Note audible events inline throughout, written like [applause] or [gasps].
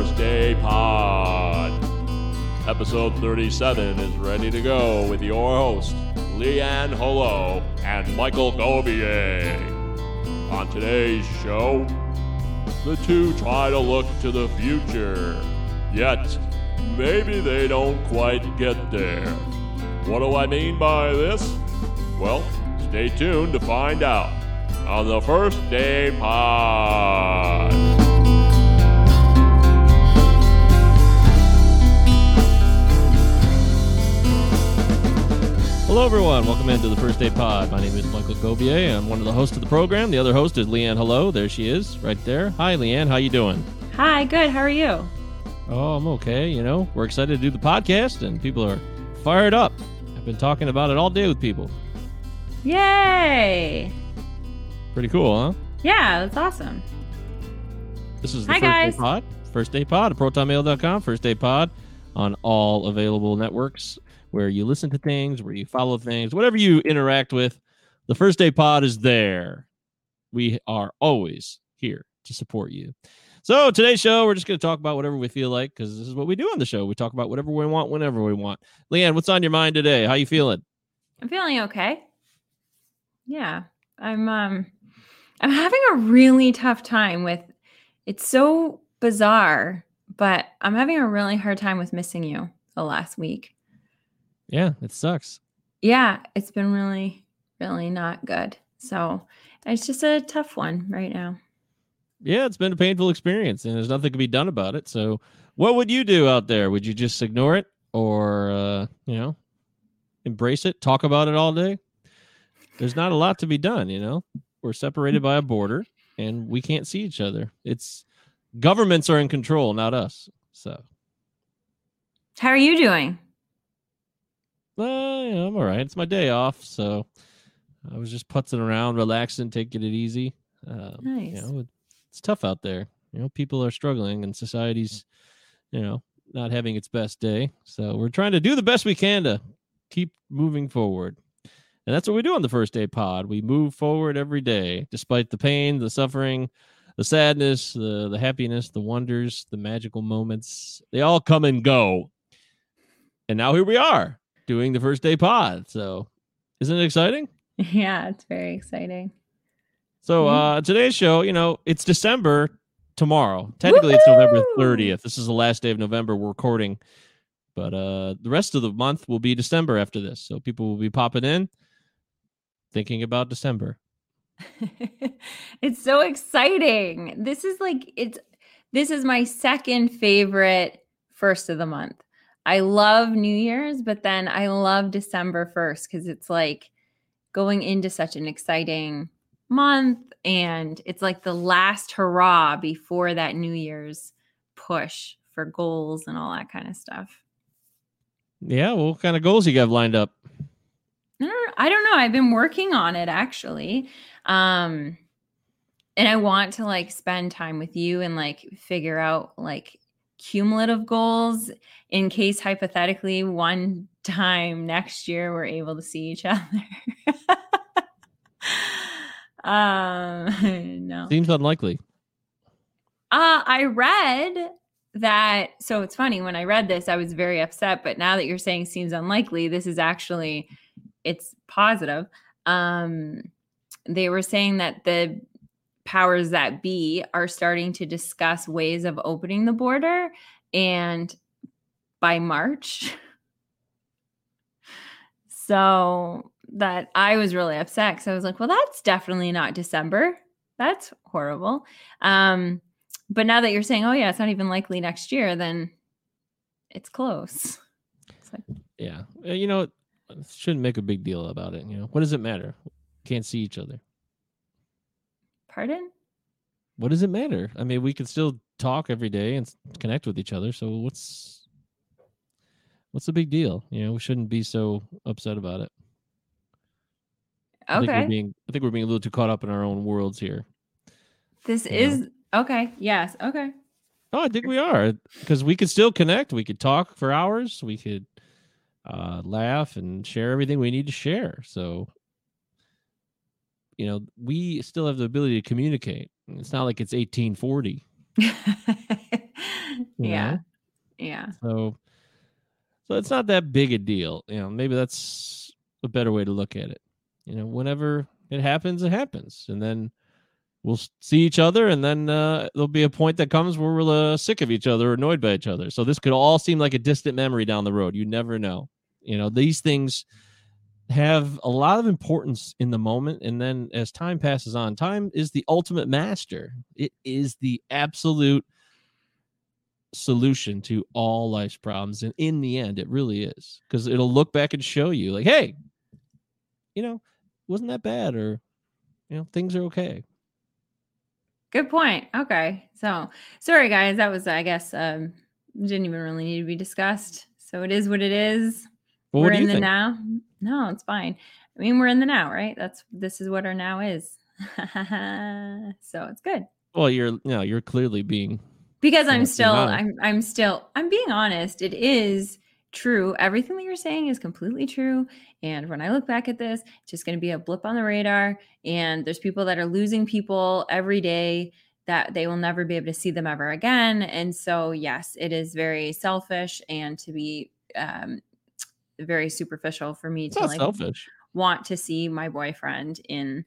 of the First Day Pod. Episode 37 is ready to go with your host, Leanne Holo and Michael Govier. On today's show, the two try to look to the future, yet maybe they don't quite get there. What do I mean by this? Well, stay tuned to find out on the First Day Pod. Hello, everyone. Welcome into the First Day Pod. My name is Michael Govier. I'm one of the hosts of the program. The other host is Leanne. Hello, there she is, right there. Hi, Leanne. How you doing? Hi, good. How are you? Oh, I'm okay. You know, we're excited to do the podcast, and people are fired up. I've been talking about it all day with people. Yay! Pretty cool, huh? Yeah, that's awesome. This is the Hi, First guys. Day Pod. First Day Pod at protonmail.com. First Day Pod on all available networks where you listen to things, where you follow things, whatever you interact with. The First Day Pod is there. We are always here to support you. So today's show, we're just going to talk about whatever we feel like because this is what we do on the show. We talk about whatever we want, whenever we want. Leanne, what's on your mind today? How you feeling? I'm feeling okay. Yeah, I'm um I'm having a really tough time with it's so bizarre, but I'm having a really hard time with missing you the last week. Yeah, it sucks. Yeah, it's been really really not good. So, it's just a tough one right now. yeah, it's been a painful experience and there's nothing to be done about it. So, what would you do out there? Would you just ignore it or, uh, you know, embrace it, talk about it all day? There's not a lot to be done, you know? We're separated by a border and we can't see each other. It's governments are in control, not us. So, How are you doing? You know, I'm all right. It's my day off. So, I was just putzing around, relaxing, taking it easy. Um, You Nice. know, it's tough out there. You know, people are struggling and society's, you know, not having its best day. So we're trying to do the best we can to keep moving forward. And that's what we do on the first day pod. We move forward every day, despite the pain, the suffering, the sadness, the, the happiness, the wonders, the magical moments. They all come and go. And now here we are doing the first day pod. So isn't it exciting? [laughs] Yeah, it's very exciting. So Mhm. uh today's show, you know, it's December tomorrow. Technically it's November 30th. This is the last day of November we're recording. But uh the rest of the month will be December after this. So people will be popping in thinking about December. [laughs] it's so exciting. This is like it's this is my second favorite first of the month. I love New Year's, but then I love December 1st cuz it's like going into such an exciting month and it's like the last hurrah before that New Year's push for goals and all that kind of stuff. Yeah, well, what kind of goals you got lined up? I don't, I don't know. I've been working on it actually. Um and I want to like spend time with you and like figure out like cumulative goals in case hypothetically one time next year we're able to see each [laughs] other. um [laughs] no. Seems unlikely. Uh, I read that. So it's funny when I read this, I was very upset. But now that you're saying seems unlikely, this is actually it's positive. Um, they were saying that the powers that be are starting to discuss ways of opening the border, and by March. [laughs] So that I was really upset because I was like, well, that's definitely not December. That's horrible. Um, but now that you're saying, oh yeah, it's not even likely next year, then it's close. Yeah. Uh, You know, shouldn't make a big deal about it, you know. What does it matter? Can't see each other. Pardon? What does it matter? I mean, we can still talk every day and connect with each other. So what's what's the big deal? You know, we shouldn't be so upset about it. I think we're Okay. being I think we're being a little too caught up in our own worlds here. This you know. is okay. Yes. Okay. Oh, I think we are because we could still connect. We could talk for hours. We could uh, laugh and share everything we need to share. So you know, we still have the ability to communicate. It's not like it's 1840. [laughs] yeah. know? Yeah. So, so it's not that big a deal. You know, maybe that's a better way to look at it. You know, whenever it happens, it happens, and then we'll see each other, and then uh, there'll be a point that comes where we're uh, sick of each other, or annoyed by each other. So this could all seem like a distant memory down the road. You never know. You know, these things have a lot of importance in the moment, and then as time passes on, time is the ultimate master. It is the absolute solution to all life's problems and in the end it really is because it'll look back and show you like hey you know wasn't that bad or you know things are okay Good point. Okay. So sorry guys, that was I guess um didn't even really need to be discussed. So it is what it is. well, we're in the think now. No, it's fine. I mean, we're in the now, right? That's this is what our now is. [laughs] so it's good. well you're you know you're clearly being Because I'm still. I'm I'm still I'm being honest. It is true. Everything that you're saying is completely true. And when I look back at this, it's just going to be a blip on the radar. And there's people that are losing people every day that they will never be able to see them ever again. And so, yes, it is very selfish and to be um, very superficial for me it's to like selfish want to see my boyfriend in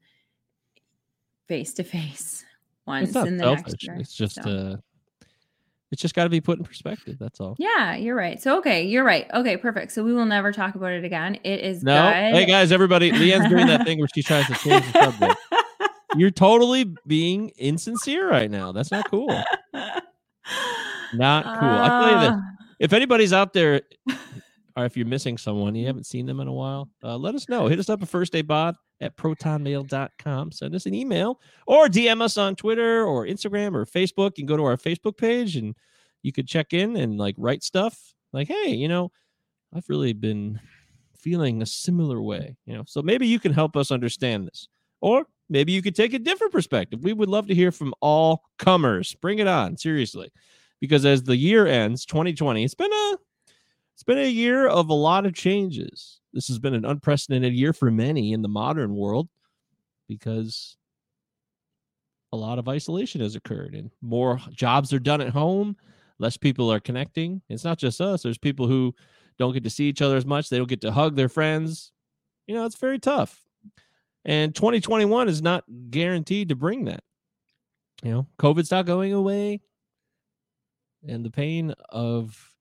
face to face once it's not in the selfish next year. it's just So- uh it's just got to be put in perspective that's all Yeah, you're right. So okay, you're right. Okay, perfect. So we will never talk about it again. It is no good. hey guys everybody leanne's doing that thing where she tries to change the subject [laughs] you're totally being insincere right now that's not cool [laughs] not cool i'll tell you this Ah, if anybody's out there [laughs] or if you're missing someone you haven't seen them in a while uh, let us know. [laughs] Hit us up at first day pod at protonmail.com send us an email or dm us on twitter or instagram or facebook. You can go to our facebook page and you could check in and like write stuff like hey you know i've really been feeling a similar way you know? So maybe you can help us understand this or maybe you could take a different perspective. We would love to hear from all comers. Bring it on seriously. Because as the year ends 2020 it's been a it's been a year of a lot of changes. This has been an unprecedented year for many in the modern world because a lot of isolation has occurred and more jobs are done at home less people are connecting. It's not just us. There's people who don't get to see each other as much. They don't get to hug their friends. You know it's very tough. And 2021 is not guaranteed to bring that. You know covid's not going away. And the pain of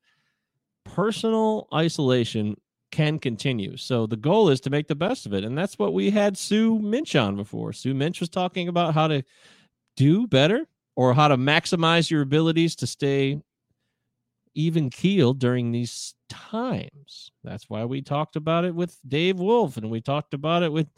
personal isolation can continue. So the goal is to make the best of it. And that's what we had Sue Minch on before. Sue Minch was talking about how to do better or how to maximize your abilities to stay even keeled during these times. That's why we talked about it with Dave Wolf and we talked about it with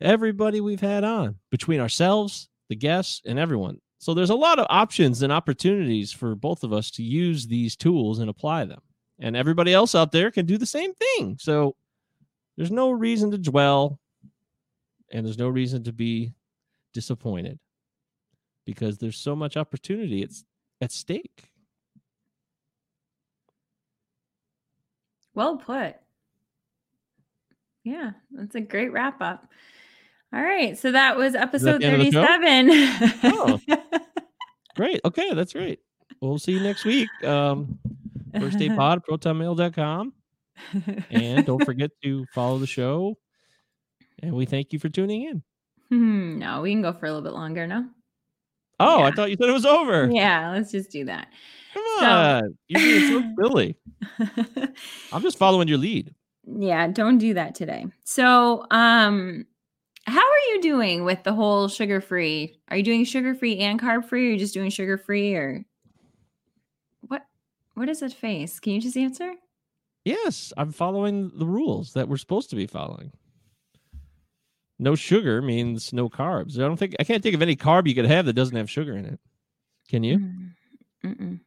everybody we've had on between ourselves, the guests, and everyone. So there's a lot of options and opportunities for both of us to use these tools and apply them. And everybody else out there can do the same thing. So there's no reason to dwell and there's no reason to be disappointed because there's so much opportunity it's at stake. well put. Yeah, that's a great wrap up. All right, so that was episode the end of the show? 37. Oh. [laughs] Great. Okay, that's great. We'll see you next week. Um first day pod protonmail.com and don't [laughs] forget to follow the show. And we thank you for tuning in. Hmm, no, we can go for a little bit longer, no? Oh, I thought you said it was over. Yeah, let's just do that. Come So- on. You're being so silly. [laughs] I'm just following your lead. yeah, don't do that today. So, um, how are you doing with the whole sugar free? Are you doing sugar free and carb free, or are you just doing sugar free, or what? What is that face? Can you just answer? Yes, I'm following the rules that we're supposed to be following. No sugar means no carbs. I don't think I can't think of any carb you could have that doesn't have sugar in it. Can you? Mm, Mm-mm.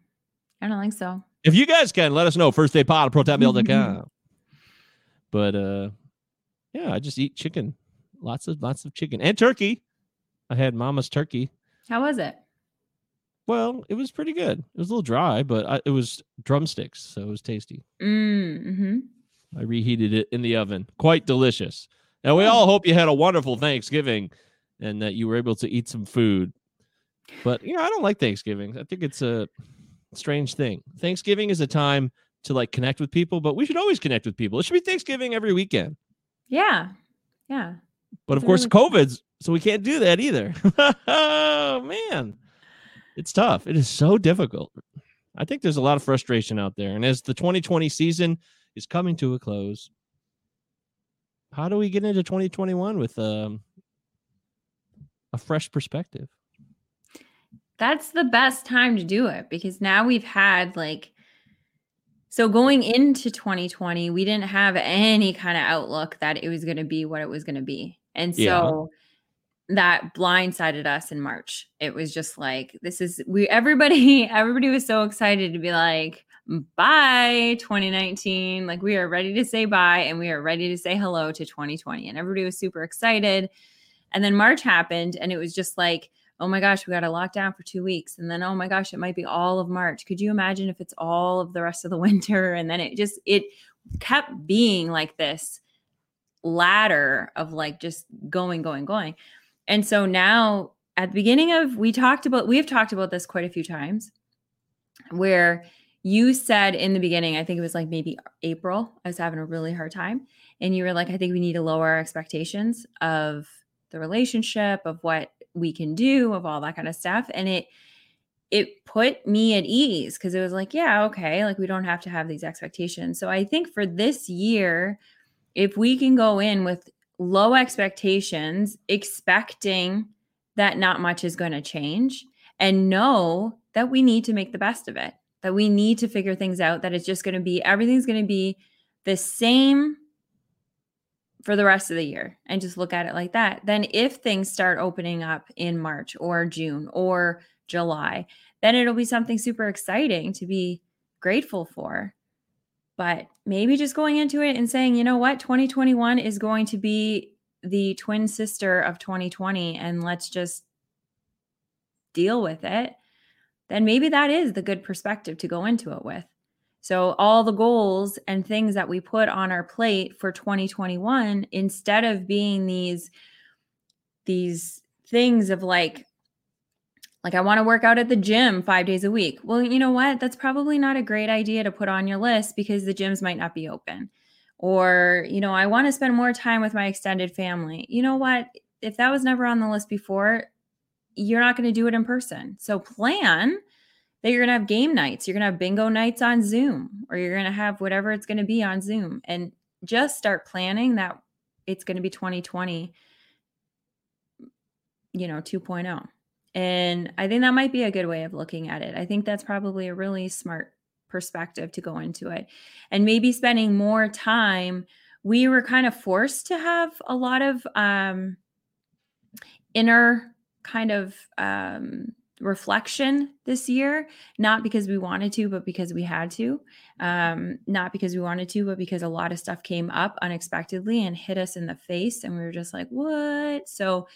I don't think so. If you guys can, let us know. First day pod at protonmail.com. but uh yeah, I just eat chicken. Lots of lots of chicken. And turkey. I had mama's turkey. How was it? Well, it was pretty good. It was a little dry, but I, it was drumsticks, so it was tasty. Mm-hmm. I reheated it in the oven. Quite delicious. And we all hope you had a wonderful Thanksgiving and that you were able to eat some food. But you know, I don't like Thanksgiving. I think it's a strange thing. Thanksgiving is a time to like connect with people, but we should always connect with people. It should be Thanksgiving every weekend. Yeah. Yeah. But of course, COVID's so we can't do that either. oh [laughs] man, it's tough. It is so difficult. I think there's a lot of frustration out there, and as the 2020 season is coming to a close, how do we get into 2021 with um, a fresh perspective? That's the best time to do it because now we've had like so going into 2020, we didn't have any kind of outlook that it was going to be what it was going to be. And Yeah. so that blindsided us in March. It was just like this is we everybody [laughs] everybody was so excited to be like bye 2019 like we are ready to say bye and we are ready to say hello to 2020 and everybody was super excited. And then March happened and it was just like oh my gosh we got to lock down for 2 weeks. And then oh my gosh it might be all of March. Could you imagine if it's all of the rest of the [laughs] winter? And then it just it kept being like this ladder of like just going going going and so now at the beginning of we talked about we've talked about this quite a few times where you said in the beginning, I think it was like maybe April, I was having a really hard time. And you were like, I think we need to lower our expectations of the relationship, of what we can do, of all that kind of stuff. And it it put me at ease because it was like, yeah, okay, like we don't have to have these expectations. So I think for this year, if we can go in with low expectations, expecting that not much is going to change, and know that we need to make the best of it, that we need to figure things out, that it's just going to be everything's going to be the same for the rest of the year, and just look at it like that. Then, if things start opening up in March or June or July, then it'll be something super exciting to be grateful for. But maybe just going into it and saying, you know what, 2021 is going to be the twin sister of 2020, and let's just deal with it, then maybe that is the good perspective to go into it with. So, all the goals and things that we put on our plate for 2021, instead of being these, these things of like, like I want to work out at the gym five days a week. Well, you know what? That's probably not a great idea to put on your list because the gyms might not be open. Or, you know, I want to spend more time with my extended family. You know what? If that was never on the list before, you're not going to do it in person. So plan that you're going to have game nights. You're going to have bingo nights on Zoom, or you're going to have whatever it's going to be on Zoom. And just start planning that it's going to be 2020, you know, 2.0. And I think that might be a good way of looking at it. I think that's probably a really smart perspective to go into it. And maybe spending more time. We were kind of forced to have a lot of um, inner kind of um, reflection this year, not because we wanted to, but because we had to. Um, not because we wanted to, but because a lot of stuff came up unexpectedly and hit us in the face. And we were just like, what? So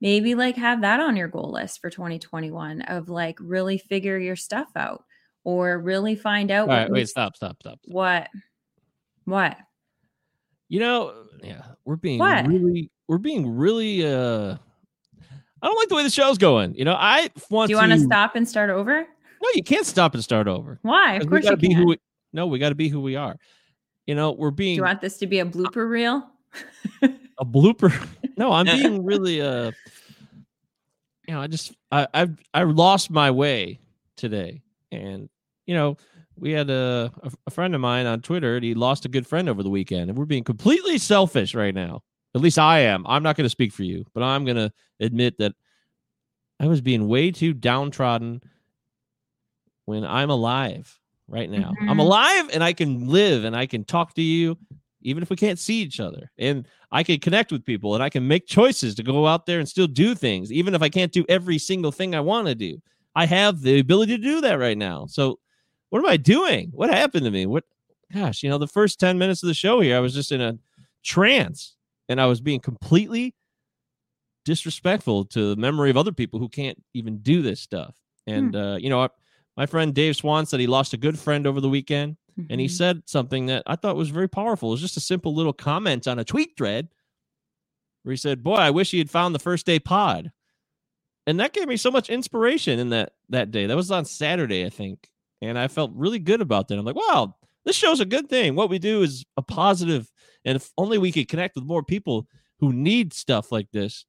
maybe like have that on your goal list for 2021 of like really figure your stuff out or really find out All what wait, stop, stop, stop. stop. what what You know, yeah, we're being What? really, we're being really. uh I don't like the way the show's going. You know, I want do you to want to stop and start over No, you can't stop and start over. Why? of course you gotta be can who we, no, we got to be who we are. You know, we're being. do being you want this to be a blooper reel [laughs] a blooper. [laughs] no, I'm being really uh you know, I just I I've I lost my way today. And you know, we had a a, a friend of mine on Twitter and he lost a good friend over the weekend and we're being completely selfish right now. At least I am. I'm not going to speak for you, but I'm going to admit that I was being way too downtrodden when I'm alive right now. I'm Mhm. alive and I can live and I can talk to you even if we can't see each other. And I can connect with people and I can make choices to go out there and still do things, even if I can't do every single thing I want to do. I have the ability to do that right now. So, what am I doing? What happened to me? What, gosh, you know, the first 10 minutes of the show here, I was just in a trance and I was being completely disrespectful to the memory of other people who can't even do this stuff. And, uh, you know, I, my friend Dave Swan said he lost a good friend over the weekend and he Mhm. said something that I thought was very powerful. It was just a simple little comment on a tweet thread. where he said, "Boy, I wish he had found the first day pod," and that gave me so much inspiration in that that day. That was on Saturday, I think, and I felt really good about that. I'm like, wow, this show's a good thing. What we do is a positive, and if only we could connect with more people who need stuff like this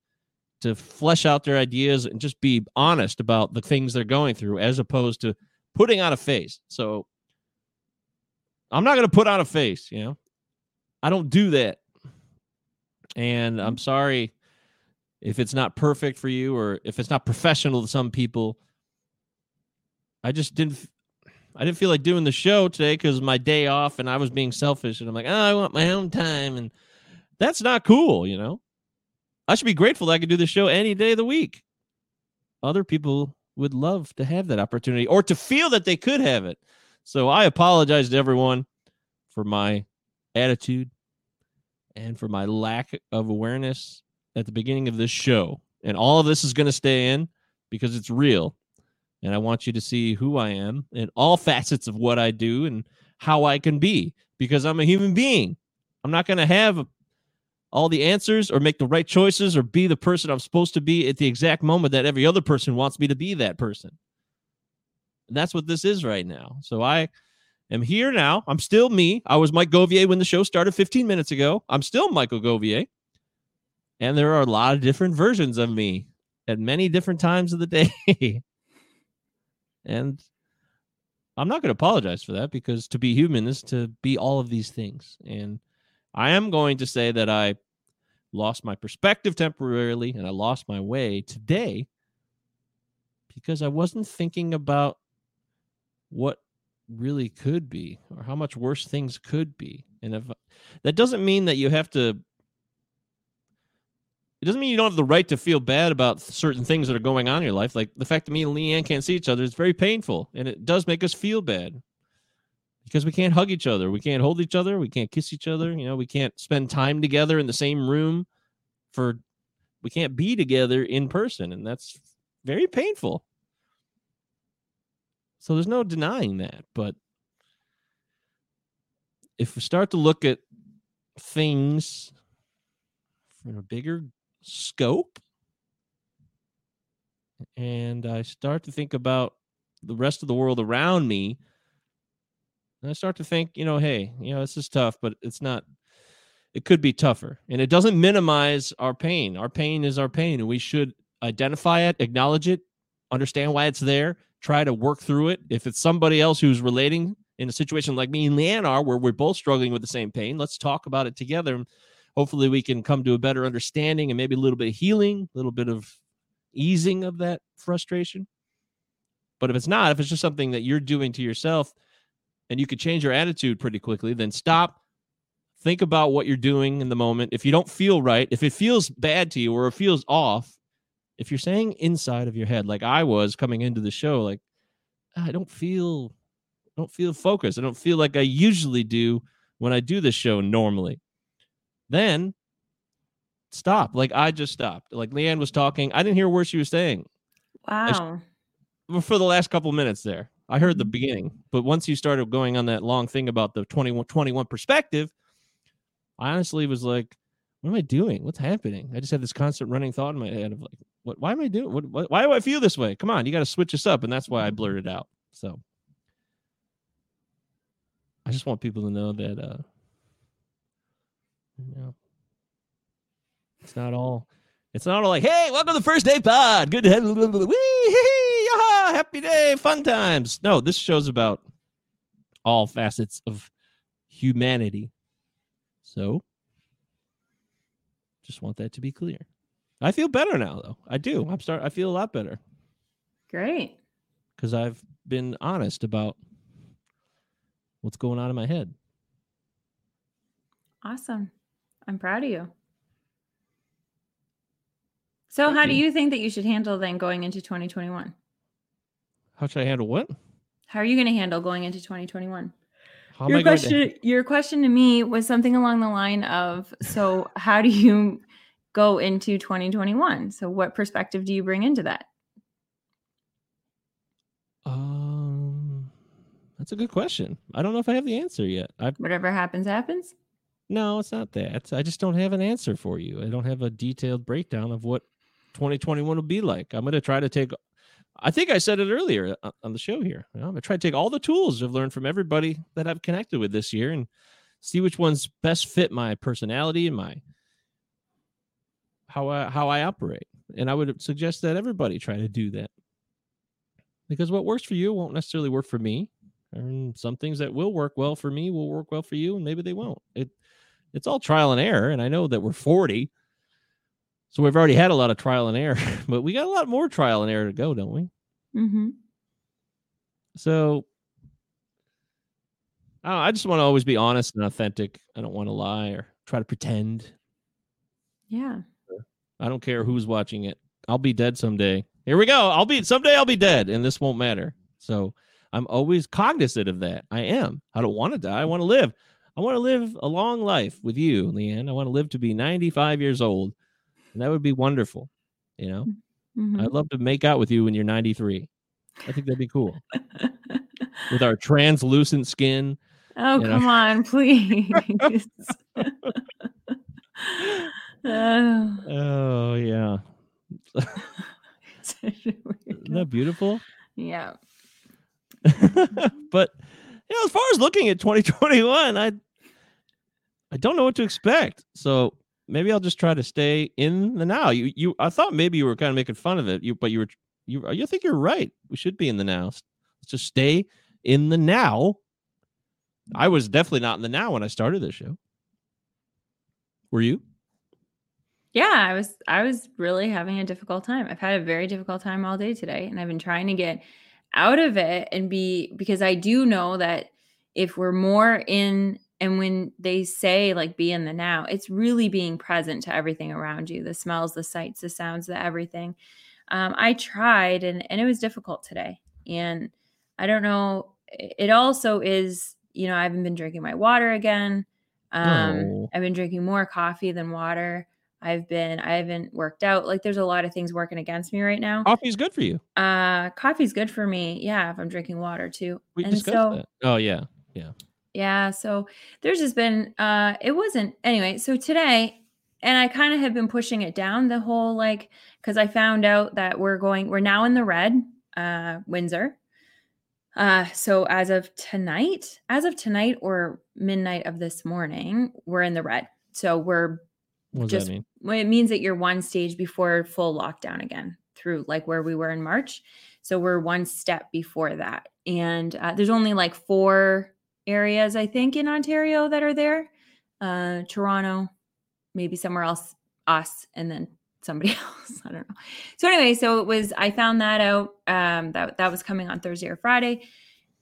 to flesh out their ideas and just be honest about the things they're going through, as opposed to putting on a face. So I'm not going to put on a face, you know. I don't do that. And I'm mm-hmm. sorry if it's not perfect for you or if it's not professional to some people. I just didn't I didn't feel like doing the show today cuz my day off and I was being selfish and I'm like, "Oh, I want my own time." And that's not cool, you know. I should be grateful that I could do the show any day of the week. Other people would love to have that opportunity or to feel that they could have it. So I apologize to everyone for my attitude and for my lack of awareness at the beginning of this show. And all of this is going to stay in because it's real. And I want you to see who I am in all [laughs] facets of what I do and how I can be because I'm a human being. I'm not going to have all the answers or make the right choices or be the person I'm supposed to be at the exact moment that every other person wants me to be that person. And that's what this is right now. So I am here now. I'm still me. I was Mike Govier when the show started 15 minutes ago. I'm still Michael Govier. And there are a lot of different versions of me at many different times of the day. [laughs] and I'm not going to apologize for that because to be human is to be all of these things. And I am going to say that I lost my perspective temporarily and I lost my way today because I wasn't thinking about what really could be or how much worse things could be. And if that doesn't mean that you have to it doesn't mean you don't have the right to feel bad about certain things that are going on in your life. Like the fact that me and Leanne can't see each other is very painful and it does make us feel bad because we can't hug each other. We can't hold each other. We can't kiss each other. You know, we can't spend time together in the same room for, we can't be together in person. And that's very painful. So there's no denying that. But if we start to look at things from a bigger scope, and I start to think about the rest of the world around me, and I start to think, you know, hey, you know, this is tough, but it's not. It could be tougher, and it doesn't minimize our pain. Our pain is our pain, and we should identify it, acknowledge it, understand why it's there, try to work through it. If it's somebody else who's relating in a situation like me and Leanne are, where we're both struggling with the same pain, let's talk about it together. Hopefully, we can come to a better understanding and maybe a little bit of healing, a little bit of easing of that frustration. But if it's not, if it's just something that you're doing to yourself and you could change your attitude pretty quickly, then stop, think about what you're doing in the moment. If you don't feel right, if it feels bad to you or it feels off, if you're saying inside of your head, like I was coming into the show, like I don't feel, I don't feel focused. I don't feel like I usually do when I do this show normally. Then stop. Like I just stopped. Like Leanne was talking. I didn't hear where she was saying. Wow. For the last couple minutes there, I heard the mm-hmm. beginning. But once you started going on that long thing about the 21, 21 perspective, I honestly was like, what am I doing? What's happening? I just had this constant running thought in my head of like, what? Why am I doing? What? what why do I feel this way? Come on, you got to switch this up, and that's why I blurted out. So I just want people to know that, uh, you know, it's not all. It's not all like, hey, welcome to the first day pod. Good to have you. Happy day, fun times. No, this show's about all facets of humanity. So just want that to be clear. I feel better now, though. I do. I'm start. I feel a lot better Great. because I've been honest about what's going on in my head. Awesome. I'm proud of you. So, Thank how do you. you think that you should handle then going into 2021? How should I handle what? How are you going to handle going into 2021? How your going to? question your question to me was something along the line of so how do you go into 2021 so what perspective do you bring into that Um, that's a good question. I don't know if I have the answer yet. I whatever happens happens No, it's not that. I just don't have an answer for you. I don't have a detailed breakdown of what 2021 will be like. I'm going to try to take I think I said it earlier uh, on the show here. I'm going to try to take all the tools I've learned from everybody that I've connected with this year and see which ones best fit my personality and my how I how I operate. And I would suggest that everybody try to do that. Because what works for you won't necessarily work for me. And some things that will work well for me will work well for you, and maybe they won't. It it's all trial and error. And I know that we're 40. So we've already had a lot of trial and error, [laughs] but we got a lot more trial and error to go, don't we? Mm-hmm. So I, know, I just want to always be honest and authentic. I don't want to lie or try to pretend. Yeah. I don't care who's watching it. I'll be dead someday. Here we go. I'll be someday I'll be dead and this won't matter. So I'm always cognizant of that. I am. I don't want to die. I want to live. I want to live a long life with you, Leanne. I want to live to be 95 years old. And that would be wonderful. You know, Mhm. I'd love to make out with you when you're 93. I think that'd be cool. [laughs] with our translucent skin. oh, know. come on, please. [laughs] [laughs] oh, [laughs] Oh, yeah. Isn't that beautiful? yeah. [laughs] but you know, as far as looking at 2021, I I don't know what to expect. So maybe I'll just try to stay in the now. You you I thought maybe you were kind of making fun of it. You but you were you you think you're right. We should be in the now. Let's just stay in the now. I was definitely not in the now when I started this show. Were you? Yeah, I was I was really having a difficult time. I've had a very difficult time all day today and I've been trying to get out of it and be because I do know that if we're more in and when they say like be in the now, it's really being present to everything around you, the smells, the sights, the sounds, the everything. Um, I tried and and it was difficult today. And I don't know, it also is, you know, I haven't been drinking my water again. Um, Oh. I've been drinking more coffee than water. I've been I haven't worked out. Like there's a lot of things working against me right now. Coffee's good for you. Uh coffee's good for me. Yeah, if I'm drinking water too. We and discussed so that. Oh yeah. yeah, Yeah, so there's just been uh it wasn't anyway, so today and I kind of have been pushing it down the whole like cuz I found out that we're going we're now in the red uh Windsor. Uh so as of tonight, as of tonight or midnight of this morning, we're in the red. So we're What does Just- that mean? well, it means that you're one stage before full lockdown again through like where we were in March. So we're one step before that. And uh, there's only like four areas, I think, in Ontario that are there uh, Toronto, maybe somewhere else, us, and then somebody [laughs] else. I don't know. So anyway, so it was, I found that out. Um, that, that was coming on Thursday or Friday.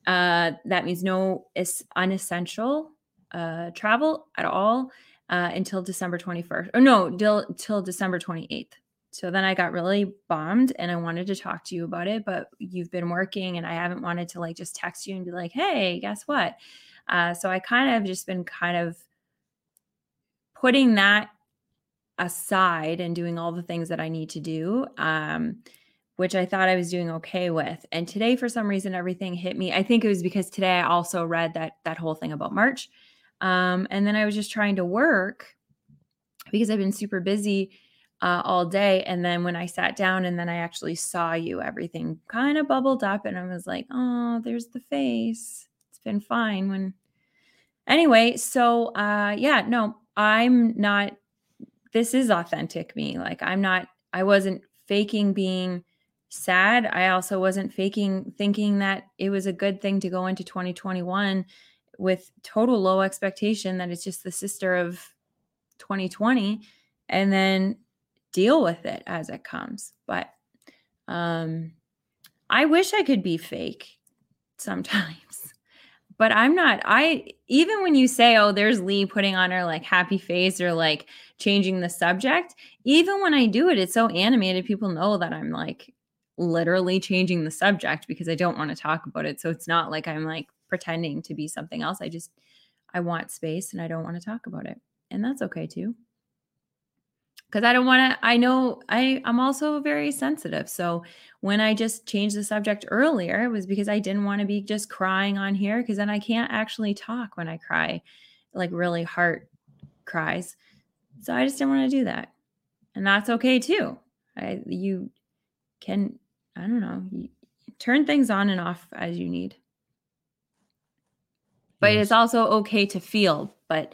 Uh, that means no is unessential uh, travel at all uh, until December 21st. Or no, till, till December 28th. So then I got really bummed and I wanted to talk to you about it, but you've been working and I haven't wanted to like just text you and be like, hey, guess what? Uh, so I kind of just been kind of putting that aside and doing all the things that I need to do, um, which I thought I was doing okay with. And today, for some reason, everything hit me. I think it was because today I also read that that whole thing about March. Um, and then I was just trying to work because I've been super busy uh, all day. And then when I sat down and then I actually saw you, everything kind of bubbled up, and I was like, "Oh, there's the face. It's been fine." When anyway, so uh, yeah, no, I'm not. This is authentic me. Like I'm not. I wasn't faking being sad. I also wasn't faking thinking that it was a good thing to go into 2021 with total low expectation that it's just the sister of 2020 and then deal with it as it comes. But um i wish i could be fake [laughs] sometimes but i'm not i even when you say oh there's lee putting on her like happy face or like changing the subject even when i do it it's so animated people know that i'm like literally changing the subject because i don't want to talk about it. So it's not like i'm like pretending to be something else i just i want space and i don't want to talk about it and that's okay too because i don't want to i know i i'm also very sensitive so when i just changed the subject earlier it was because i didn't want to be just crying on here because then i can't actually talk when i cry like really heart cries. So I just didn't want to do that. And that's okay too. I you can I don't know, turn things on and off as you need. But Yes. it's also okay to feel, but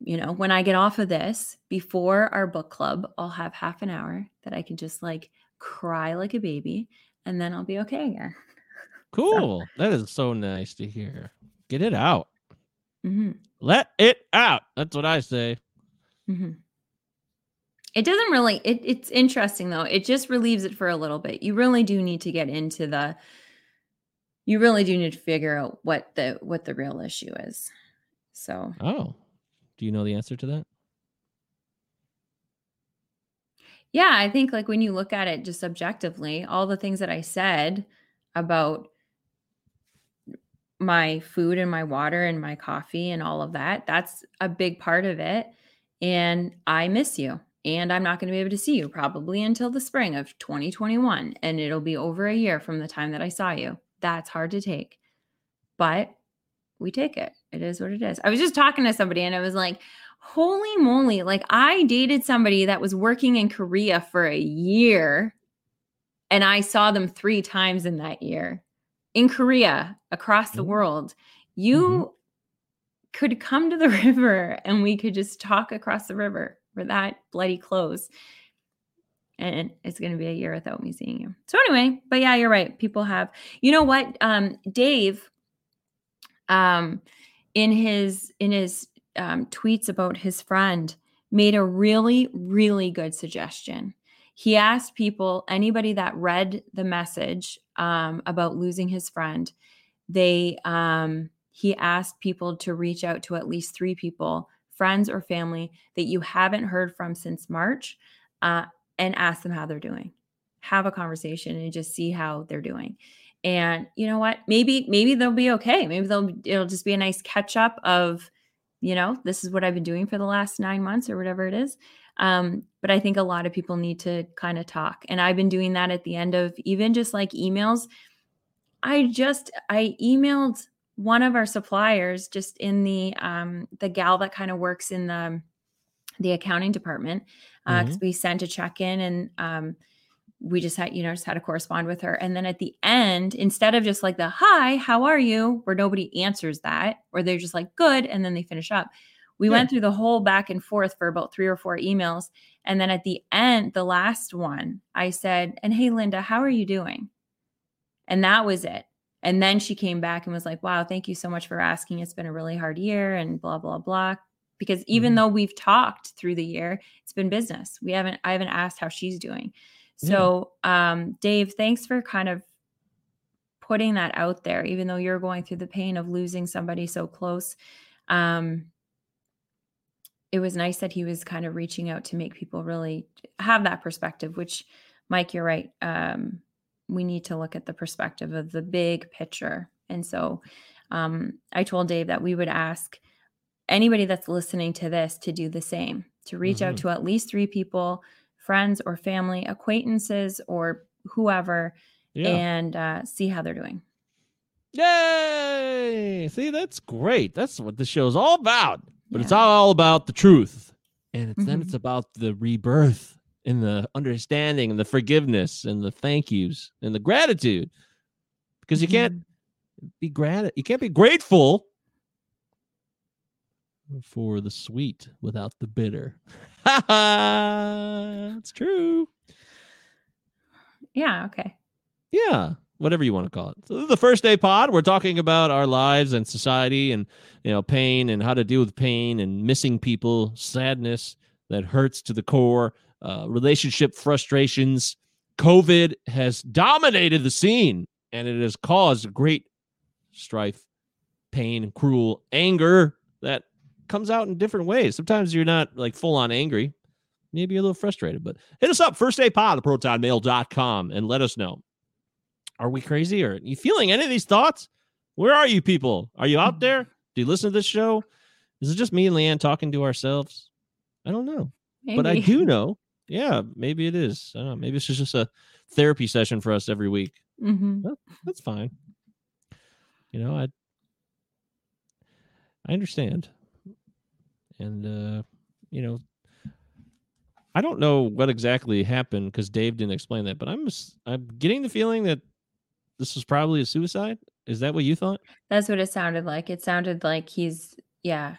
you know, when I get off of this before our book club, I'll have half an hour that I can just like cry like a baby and then I'll be okay again. [laughs] Cool. That is so nice to hear. Get it out. hmm Let it out. That's what I say. hmm It doesn't really. It, it's interesting though. It just relieves it for a little bit. You really do need to get into the. You really do need to figure out what the what the real issue is. So Oh. Do you know the answer to that? yeah, I think like when you look at it just objectively, all the things that I said about my food and my water and my coffee and all of that, that's a big part of it. And I miss you. And I'm not going to be able to see you probably until the spring of 2021. And it'll be over a year from the time that I saw you. That's hard to take. But we take it. It is what it is. I was just talking to somebody and I was like, holy moly. Like, I dated somebody that was working in Korea for a year and I saw them three times in that year in Korea, across the world. Mm-hmm. You could come to the [laughs] river and we could just talk across the river. We're that bloody close. And it's going to be a year without me seeing you. So anyway, but yeah, you're right. People have, you know what? Um, Dave, um, in his in his um, tweets about his friend, made a really really good suggestion. He asked people, anybody that read the message um, about losing his friend, they um, he asked people to reach out to at least three people, friends or family that you haven't heard from since March, uh, and ask them how they're doing. Have a conversation and just see how they're doing. And you know what? Maybe maybe they'll be okay. Maybe they'll it'll just be a nice catch up of, you know, this is what I've been doing for the last nine months or whatever it is. Um, but I think a lot of people need to kind of talk. And I've been doing that at the end of even just like emails. I just I emailed one of our suppliers just in the um the gal that kind of works in the the accounting department uh 'cause we sent a check in and um we just had you know just had to correspond with her. And then at the end instead of just like the hi how are you? where nobody answers that or they're just like good and then they finish up we Yeah. went through the whole back and forth for about three or four emails. And then at the end the last one i said and hey linda how are you doing? And that was it. And then she came back and was like wow thank you so much for asking. It's been a really hard year and blah blah blah because even Mhm. though we've talked through the year it's been business we haven't i haven't asked how she's doing Yeah. so um dave thanks for kind of putting that out there even though you're going through the pain of losing somebody so close um it was nice that he was kind of reaching out to make people really have that perspective which mike you're right um we need to look at the perspective of the big picture and so um i told dave that we would ask anybody that's listening to this to do the same to reach out Mhm. to at least three people friends or family acquaintances or whoever Yeah. and uh, see how they're doing Yay! See, that's great. That's what this show's all about. But it's all about the truth. And it's then Mhm. it's about the rebirth and the understanding and the forgiveness and the thank yous and the gratitude. Because you can't be grat you can't be grateful for the sweet without the bitter. Ha [laughs] ha! It's true. yeah okay Yeah, whatever you want to call it. So this is the first day pod. We're talking about our lives and society and you know pain and how to deal with pain and missing people, sadness that hurts to the core, uh, relationship frustrations. COVID has dominated the scene and it has caused great strife, pain, cruel anger that comes out in different ways. Sometimes you're not like full on angry. Maybe you're a little frustrated, but hit us up, first day pod at protonmail.com and let us know. Are we crazy or are you feeling any of these thoughts? Where are you people? Are you out there? Do you listen to this show? Is it just me and Leanne talking to ourselves? I don't know. But I do know. Yeah, maybe it is. I don't know. Maybe it's just a therapy session for us every week. Mhm. That's fine. You know, I I understand. And uh, you know, I don't know what exactly happened because Dave didn't explain that, but I'm I'm getting the feeling that this was probably a suicide. Is that what you thought? That's what it sounded like. It sounded like he's yeah.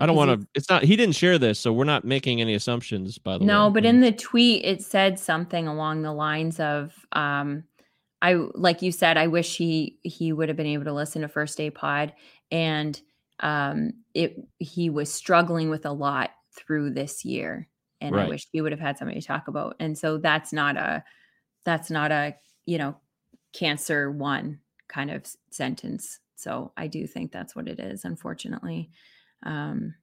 I don't want to. It's not. He didn't share this, so we're not making any assumptions. By the way, No, but in the tweet it said something along the lines of um I like you said I wish he he would have been able to listen to First Day Pod and um it he was struggling with a lot through this year and I wish he would have had somebody to talk about. And so that's not a that's not a, you know, cancer one kind of sentence. So I do think that's what it is unfortunately. Um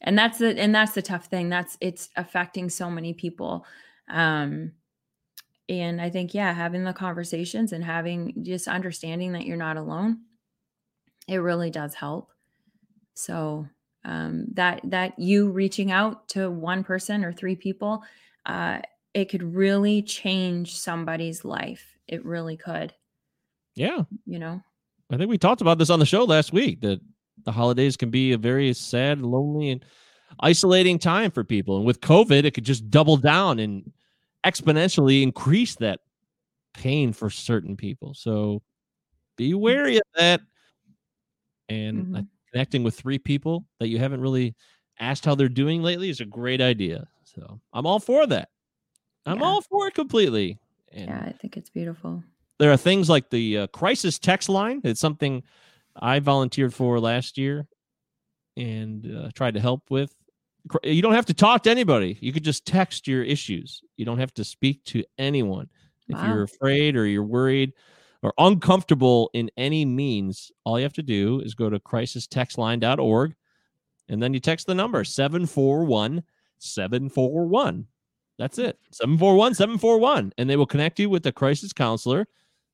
and that's the and that's the tough thing that's it's affecting so many people um and i think yeah having the conversations and having just understanding that you're not alone it really does help so um that that you reaching out to one person or three people uh it could really change somebody's life it really could yeah, you know I think we talked about this on the show last week that the holidays can be a very sad, lonely, and isolating time for people. And with COVID, it could just double down and exponentially increase that pain for certain people. So be wary of that. And uh, Mhm. Connecting with three people that you haven't really asked how they're doing lately is a great idea. So I'm all for that. I'm Yeah. all for it completely. And yeah i think it's beautiful there are things like the uh, crisis text line. It's something I volunteered for last year and uh, tried to help with. You don't have to talk to anybody. You could just text your issues. You don't have to speak to anyone. If Wow. you're afraid or you're worried or uncomfortable in any means, all you have to do is go to crisistextline.org and then you text the number 741 741. That's it. 741 741. And they will connect you with a crisis counselor,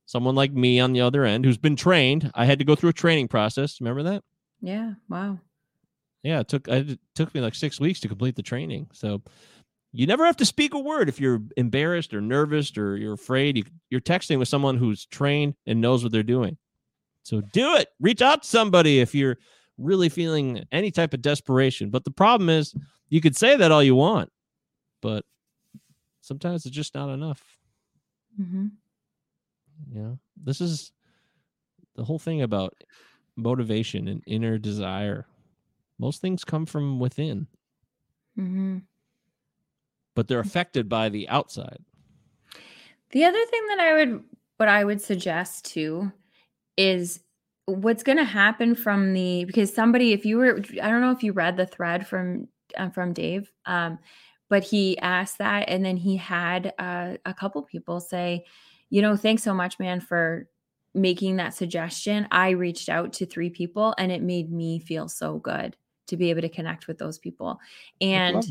someone like me on the other end who's been trained. I had to go through a training process. Remember that? yeah wow Yeah, it took it took me like six weeks to complete the training. So you never have to speak a word if you're embarrassed or nervous or you're afraid. You, you're texting with someone who's trained and knows what they're doing. So do it. Reach out to somebody if you're really feeling any type of desperation. But the problem is, you could say that all you want, but sometimes it's just not enough. hmm You know, this is the whole thing about motivation and inner desire. Most things come from within. hmm but they're affected by the outside. The other thing that I would what I would suggest too is what's going to happen from the because somebody if you were I don't know if you read the thread from uh, from Dave um but he asked that and then he had uh, a couple people say you know thanks so much man for making that suggestion I reached out to three people and it made me feel so good to be able to connect with those people and.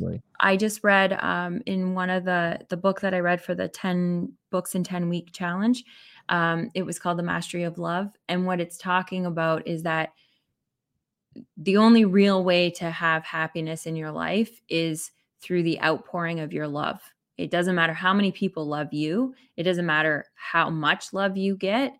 I just read um, in one of the the book that I read for the ten books in ten week challenge. Um, it was called the Mastery of Love, and what it's talking about is that the only real way to have happiness in your life is through the outpouring of your love. It doesn't matter how many people love you. It doesn't matter how much love you get.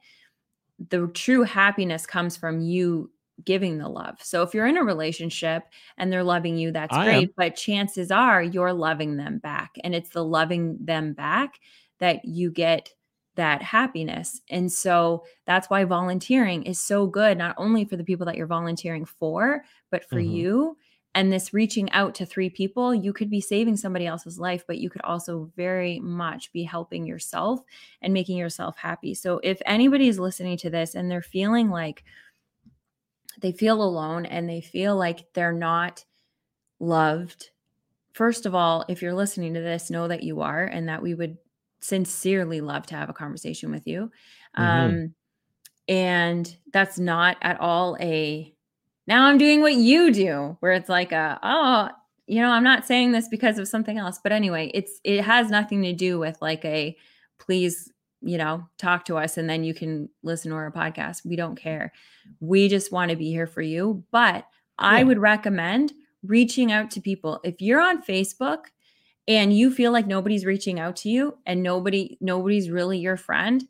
The true happiness comes from you giving the love. So if you're in a relationship and they're loving you, that's I great. am. But chances are you're loving them back. And it's the loving them back that you get that happiness. And so that's why volunteering is so good, not only for the people that you're volunteering for, but for Mhm. you. And this reaching out to three people, you could be saving somebody else's life, but you could also very much be helping yourself and making yourself happy. So if anybody is listening to this and they're feeling like they feel alone and they feel like they're not loved, first of all, if you're listening to this, know that you are and that we would sincerely love to have a conversation with you. Mhm. Um, and that's not at all a now I'm doing what you do, where it's like a, oh, you know, I'm not saying this because of something else. But anyway, it's it has nothing to do with like a please, you know, talk to us and then you can listen to our podcast. We don't care. We just want to be here for you. But I would recommend reaching out to people. If you're on Facebook and you feel like nobody's reaching out to you and nobody nobody's really your friend,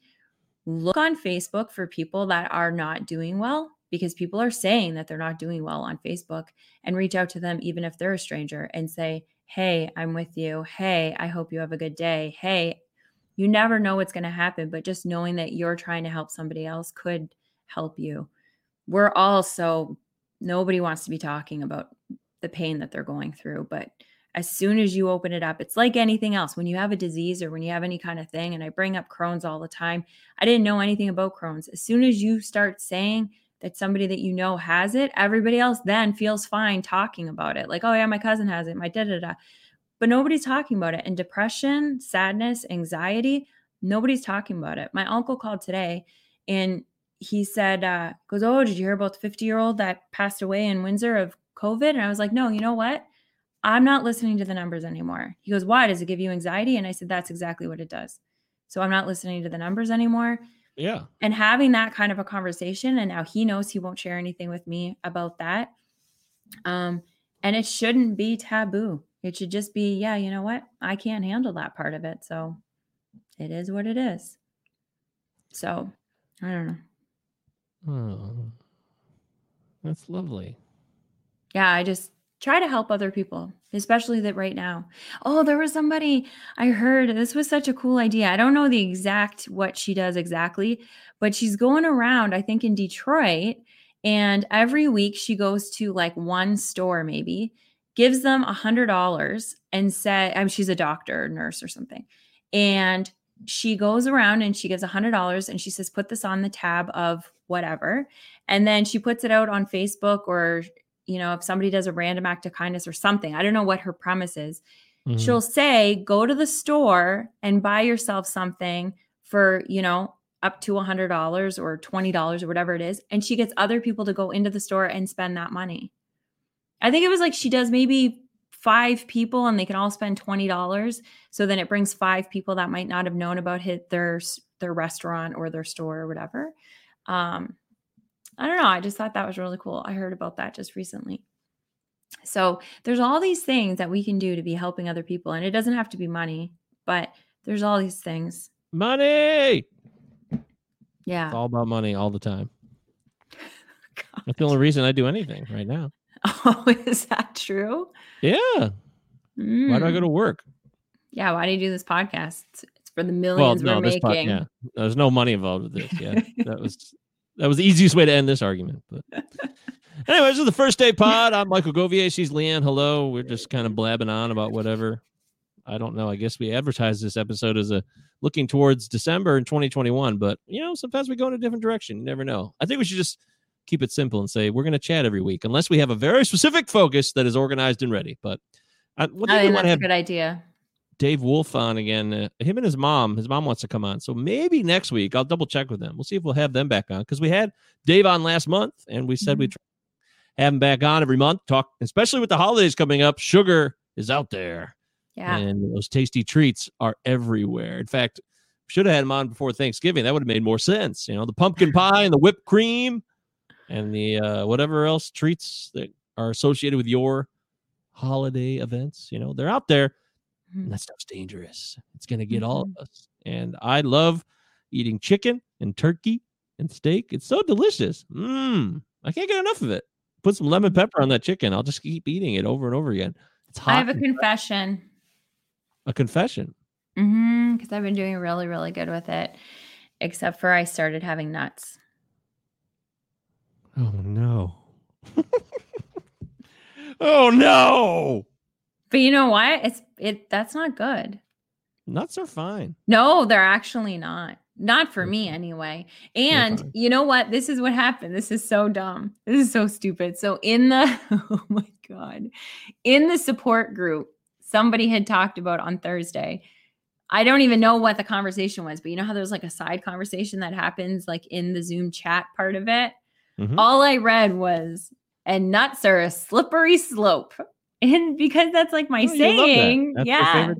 look on Facebook for people that are not doing well because people are saying that they're not doing well on Facebook and reach out to them, even if they're a stranger, and say, Hey, I'm with you. Hey, I hope you have a good day. Hey, you never know what's going to happen, but just knowing that you're trying to help somebody else could help you. We're all so, nobody wants to be talking about the pain that they're going through, but as soon as you open it up, it's like anything else. When you have a disease or when you have any kind of thing, and I bring up Crohn's all the time, I didn't know anything about Crohn's. As soon as you start saying that somebody that you know has it, everybody else then feels fine talking about it. Like, oh, yeah, my cousin has it, my da da da. But nobody's talking about it. And depression, sadness, anxiety, nobody's talking about it. My uncle called today and he said, uh, goes, Oh, did you hear about the 50 year old that passed away in Windsor of COVID? And I was like, No, you know what? I'm not listening to the numbers anymore. He goes, Why? Does it give you anxiety? And I said, That's exactly what it does. So I'm not listening to the numbers anymore. Yeah. And having that kind of a conversation, and now he knows he won't share anything with me about that. Um, and it shouldn't be taboo. It should just be, yeah, you know what? I can't handle that part of it. So it is what it is. So I don't know. Oh, that's lovely. Yeah, I just try to help other people, especially that right now. Oh, there was somebody I heard this was such a cool idea. I don't know the exact what she does exactly, but she's going around, I think in Detroit, and every week she goes to like one store maybe, gives them a hundred dollars and say, I mean, she's a doctor, nurse, or something. And she goes around and she gives a hundred dollars and she says, put this on the tab of whatever. And then she puts it out on Facebook or you know, if somebody does a random act of kindness or something, I don't know what her premise is. Mm-hmm. She'll say, go to the store and buy yourself something for, you know, up to a $100 or $20 or whatever it is. And she gets other people to go into the store and spend that money. I think it was like she does maybe five people and they can all spend $20. So then it brings five people that might not have known about hit their, their restaurant or their store or whatever. Um, I don't know. I just thought that was really cool. I heard about that just recently. So there's all these things that we can do to be helping other people. And it doesn't have to be money, but there's all these things. Money. Yeah. It's all about money all the time. [laughs] That's the only reason I do anything right now. [laughs] Oh, is that true? Yeah. Mm. Why do I go to hmm. work? Yeah. Why do you do this podcast? It's for the millions well, no, we're making. yeah. There's no money involved with this. Yeah. [laughs] that was that was the easiest way to end this argument. But [laughs] anyway, this is the first day pod. I'm Michael Govier. She's Leanne. Hello. We're just kind of blabbing on about whatever. I don't know. I guess we advertised this episode as a looking towards December in 2021, but you know, sometimes we go in a different direction. You never know. I think we should just keep it simple and say we're going to chat every week, unless we have a very specific focus that is organized and ready. But I, what I think that's have, a good idea. Dave Wolf on again. Uh, him and his mom. His mom wants to come on, so maybe next week I'll double check with them. We'll see if we'll have them back on because we had Dave on last month, and we said mm-hmm. we'd have him back on every month. Talk, especially with the holidays coming up. Sugar is out there, yeah, and those tasty treats are everywhere. In fact, should have had him on before Thanksgiving. That would have made more sense. You know, the pumpkin [laughs] pie and the whipped cream, and the uh, whatever else treats that are associated with your holiday events. You know, they're out there and that stuff's dangerous. It's going to get mm-hmm. all of mm-hmm. us. And I love eating chicken and turkey and steak. It's so delicious. Mmm. I can't get enough of it. Put some lemon pepper on that chicken. I'll just keep eating it over and over again. It's hot. I have a confession. A confession. Mm-hmm. Because I've been doing really, really good with it, except for I started having nuts. Oh no. [laughs] oh no. But you know what? It's it that's not good. Nuts are fine. No, they're actually not. Not for me anyway. And you know what? This is what happened. This is so dumb. This is so stupid. So in the [laughs] oh my god. In the support group, somebody had talked about on Thursday. I don't even know what the conversation was, but you know how there's like a side conversation that happens like in the Zoom chat part of it? Mm-hmm. All I read was and nuts are a slippery slope [laughs] and because that's like my oh, saying, that. yeah,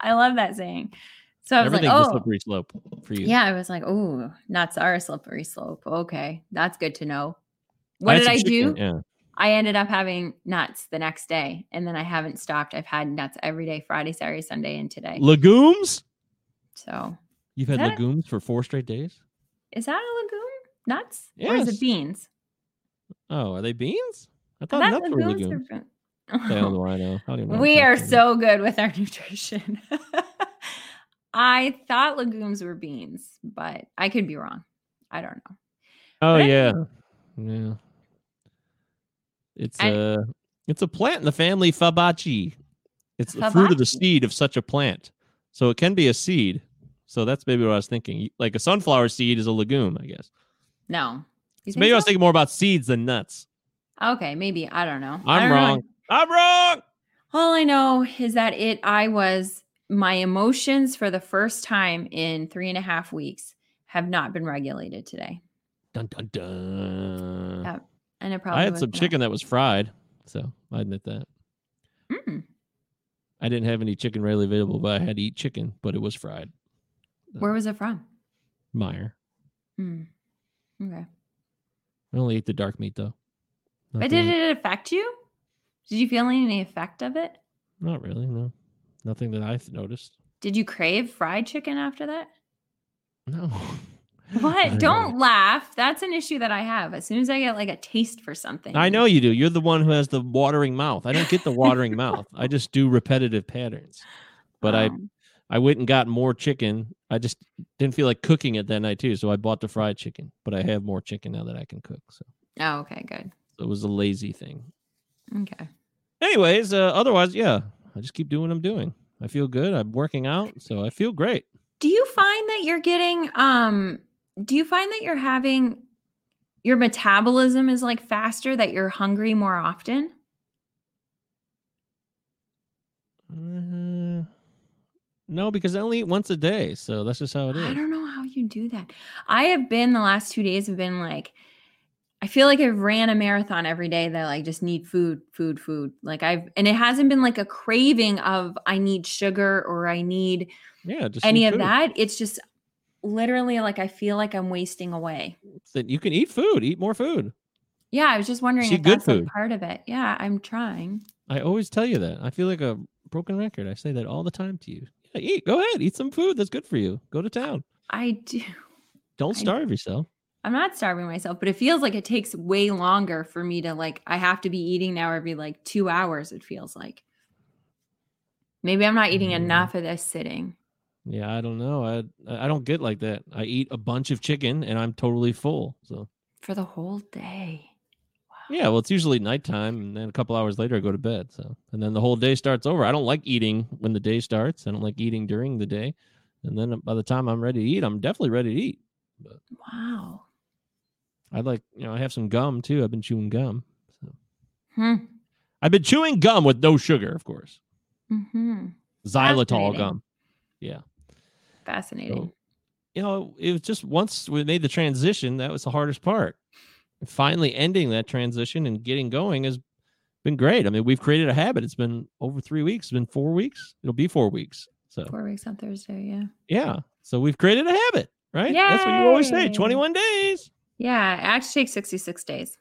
I love that saying. So I was like, oh, slippery slope for you. Yeah, I was like, oh, nuts are a slippery slope. Okay, that's good to know. What I did I do? Yeah. I ended up having nuts the next day, and then I haven't stopped. I've had nuts every day, Friday, Saturday, Sunday, and today. Legumes. So you've had legumes a, for four straight days. Is that a legume? Nuts? Yes. Or is it beans? Oh, are they beans? I I thought thought nuts were legumes are fin- Hell do I know. [laughs] I know we are so good with our [laughs] nutrition. I thought legumes were beans, but I could be wrong. I don't know. Oh but yeah, yeah. It's And- a it's a plant in the family Fabaceae. It's the fruit of the seed of such a plant, so it can be a seed. So that's maybe what I was thinking. Like a sunflower seed is a legume, I guess. No. You So think maybe I was thinking more about seeds than nuts. Okay, maybe. I don't know. I I'm don't know. wrong. I'm wrong. All I know is that it I was my emotions for the first time in three and a half weeks have not been regulated today. Dun dun dun. Yeah, And it probably I had some that. chicken that was fried, so I admit that. Mm. I didn't have any chicken readily available, but I had to eat chicken, but it was fried. Where was it from? Meijer. Mm. Okay. I only ate the dark meat though. Not But did it affect you? Did you feel any effect of it? Not really, no. Nothing that I've noticed. Did you crave fried chicken after that? No. [laughs] What? Don't laugh. That's an issue that I have. As soon as I get like a taste for something. I know you do. You're the one who has the watering mouth. I don't get the watering [laughs] mouth. I just do repetitive patterns. But I Um, I went and got more chicken. I just didn't feel like cooking it that night too, so I bought the fried chicken. But I have more chicken now that I can cook. So, Oh, okay, good. so it was a lazy thing. Okay. Anyways, uh, otherwise, yeah, I just keep doing what I'm doing. I feel good. I'm working out, so I feel great. Do you find that you're getting um do you find that you're having your metabolism is like faster that you're hungry more often? Uh, no, because I only eat once a day, so that's just how it is. I don't know how you do that. I have been the last 2 days have been like I feel like I've ran a marathon every day that I like just need food, food, food. Like I've and it hasn't been like a craving of I need sugar or I need Yeah, just any of food. that. It's just literally like I feel like I'm wasting away. That you can eat food, eat more food. Yeah, I was just wondering Eat if good that's food. part of it. Yeah, I'm trying. I always tell you that. I feel like a broken record. I say that all the time to you. Eat. Go ahead. Eat some food that's good for you. Go to town. I do. Don't I- starve yourself. I'm not starving myself, but it feels like it takes way longer for me to like I have to be eating now every like 2 hours it feels like. Maybe I'm not eating Mm. enough of this sitting. Yeah, I don't know. I I don't get like that. I eat a bunch of chicken and I'm totally full. So for the whole day. Yeah, well, it's usually nighttime, and then a couple hours later I go to bed. So and then the whole day starts over. I don't like eating when the day starts. I don't like eating during the day, and then by the time I'm ready to eat, I'm definitely ready to eat. Wow. I like you know I have some gum too. I've been chewing gum. So Hmm. I've been chewing gum with no sugar, of course. Mhm. Xylitol gum. Yeah. Fascinating. So, you know, it was just once we made the transition, that was the hardest part. Finally ending that transition and getting going has been great. I mean, we've created a habit. It's been over three weeks, it's been four weeks. It'll be four weeks. So, 4 weeks on Thursday, yeah. yeah. So we've created a habit, right? Yeah. That's what you always say 21 days. Yeah, it actually takes 66 days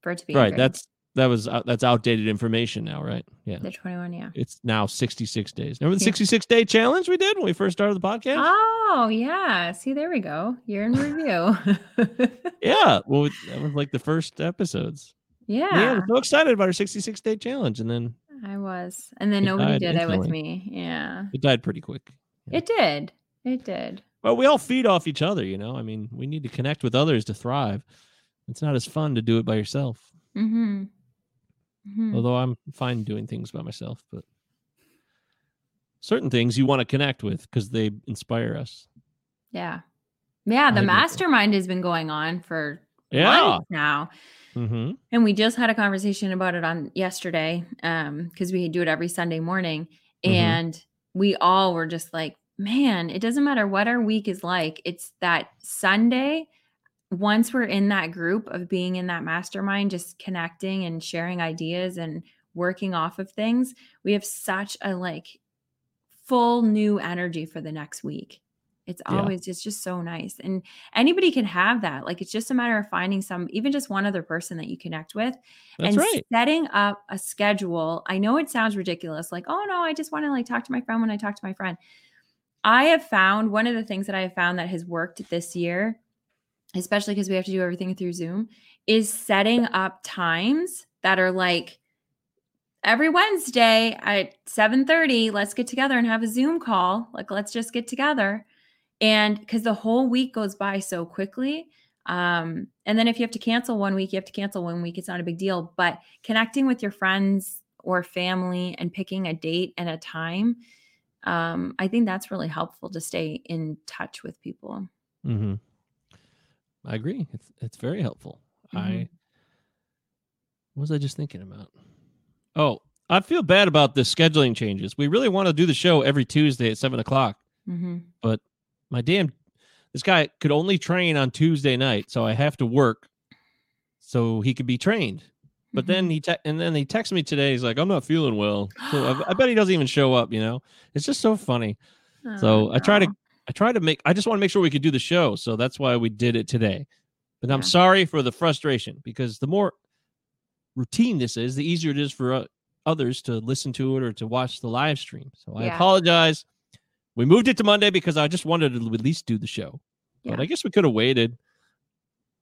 for it to be Right. That's, that was, uh, that's outdated information now, right? Yeah. the 21, yeah. It's now 66 days. Remember the Yeah. 66 day challenge we did when we first started the podcast? Oh, yeah. See, there we go. Year in [laughs] review. [laughs] yeah. Well, that was like the first episodes. yeah, Yeah. I'm so excited about our 66 day challenge. And then I was. And then nobody did it with me. Yeah. it died pretty quick. Yeah. It did. It did. Well, we all feed off each other, you know? I mean, we need to connect with others to thrive. It's not as fun to do it by yourself. Mm-hmm. Mhm. Although I'm fine doing things by myself, but certain things you want to connect with because they inspire us. Yeah. Yeah. The mastermind has been going on for Yeah. months now. hmm And we just had a conversation about it on yesterday um because we do it every Sunday morning Mhm. and we all were just like, man, it doesn't matter what our week is like. It's that Sunday once we're in that group of being in that mastermind just connecting and sharing ideas and working off of things, we have such a like full new energy for the next week. It's Yeah. always it's just so nice. And anybody can have that. Like it's just a matter of finding some even just one other person that you connect with That's and right. setting up a schedule. I know it sounds ridiculous like, "Oh no, I just want to like talk to my friend when I talk to my friend." I have found one of the things that I have found that has worked this year especially because we have to do everything through Zoom, is setting up times that are like every Wednesday at 7:30, let's get together and have a Zoom call. Like let's just get together. And cuz the whole week goes by so quickly. Um and then if you have to cancel one week, you have to cancel one week. It's not a big deal, but connecting with your friends or family and picking a date and a time um, I think that's really helpful to stay in touch with people. Mm-hmm. I agree. It's it's very helpful. Mm-hmm. I what was I just thinking about? Oh, I feel bad about the scheduling changes. We really want to do the show every Tuesday at seven o'clock, mm-hmm. but my damn this guy could only train on Tuesday night, so I have to work so he could be trained. But mm-hmm. then he te- and then he texted me today. He's like, "I'm not feeling well." So I, I, [gasps] bet he doesn't even show up. You know, it's just so funny. Oh, so I try to I try to make. I just want to make sure we could do the show. So that's why we did it today. But yeah. I'm sorry for the frustration because the more routine this is, the easier it is for uh, others to listen to it or to watch the live stream. So I yeah. apologize. We moved it to Monday because I just wanted to at least do the show. Yeah. But I guess we could have waited.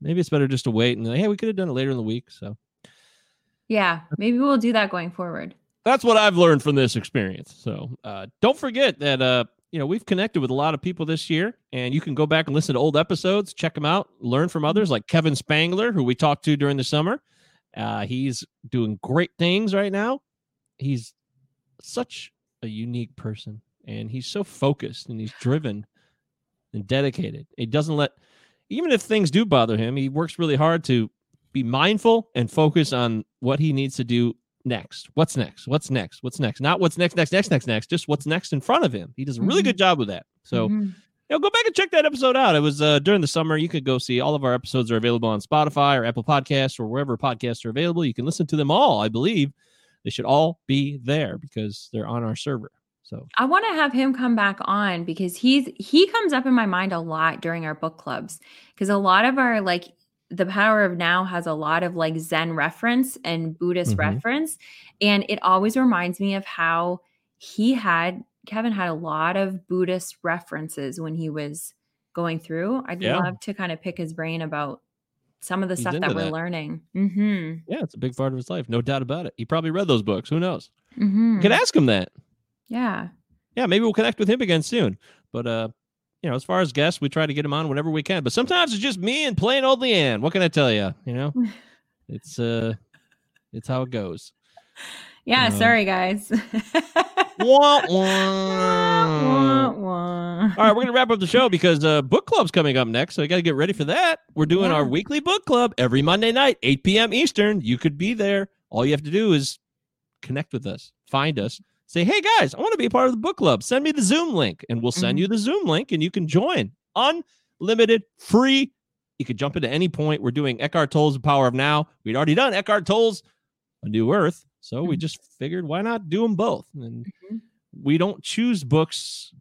Maybe it's better just to wait and hey, we could have done it later in the week. So yeah, maybe we'll do that going forward. That's what I've learned from this experience. So uh, don't forget that uh, you know we've connected with a lot of people this year, and you can go back and listen to old episodes, check them out, learn from others like Kevin Spangler, who we talked to during the summer. Uh, he's doing great things right now. He's such a unique person, and he's so focused and he's driven and dedicated. He doesn't let, even if things do bother him, he works really hard to be mindful and focus on what he needs to do next. What's next? What's next? What's next? Not what's next, next, next, next, next. Just what's next in front of him. He does a really mm-hmm. good job with that. So, mm-hmm. you know, go back and check that episode out. It was uh, during the summer. You could go see all of our episodes are available on Spotify or Apple Podcasts or wherever podcasts are available. You can listen to them all. I believe they should all be there because they're on our server. So I want to have him come back on because he's he comes up in my mind a lot during our book clubs because a lot of our like the power of now has a lot of like zen reference and buddhist mm-hmm. reference and it always reminds me of how he had kevin had a lot of buddhist references when he was going through i'd yeah. love to kind of pick his brain about some of the He's stuff that we're that. learning mm-hmm. yeah it's a big part of his life no doubt about it he probably read those books who knows mm-hmm. could ask him that yeah yeah maybe we'll connect with him again soon but uh you know, as far as guests, we try to get them on whenever we can. But sometimes it's just me and plain old Leanne. What can I tell you? You know, [laughs] it's uh, it's how it goes. Yeah, um, sorry guys. [laughs] wah, wah. Wah, All right, we're gonna wrap up the show because uh, book club's coming up next, so we got to get ready for that. We're doing yeah. our weekly book club every Monday night, 8 p.m. Eastern. You could be there. All you have to do is connect with us, find us, say, hey guys, I want to be a part of the book club. Send me the Zoom link and we'll send mm-hmm. you the Zoom link and you can join. Unlimited, free. You could jump into any point. We're doing Eckhart Tolle's The Power of Now. We'd already done Eckhart Tolle's A New Earth. So mm-hmm. we just figured why not do them both? And mm-hmm. we don't choose books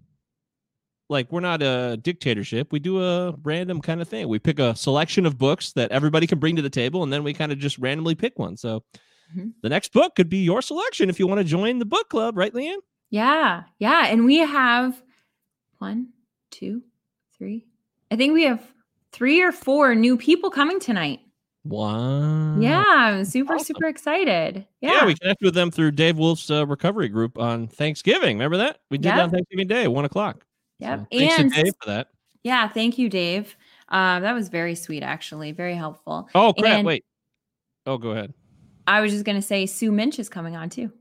like we're not a dictatorship. We do a random kind of thing. We pick a selection of books that everybody can bring to the table and then we kind of just randomly pick one. So Mm-hmm. The next book could be your selection if you want to join the book club, right, Leanne? Yeah. Yeah. And we have one, two, three. I think we have three or four new people coming tonight. Wow. Yeah, I'm super, awesome. super excited. Yeah. yeah, we connected with them through Dave Wolf's uh, recovery group on Thanksgiving. Remember that? We did yep. that on Thanksgiving Day, one o'clock. Yep. So and Dave for that. Yeah, thank you, Dave. Uh, that was very sweet, actually. Very helpful. Oh, crap. And, Wait. Oh, go ahead. I was just going to say Sue Minch is coming on too.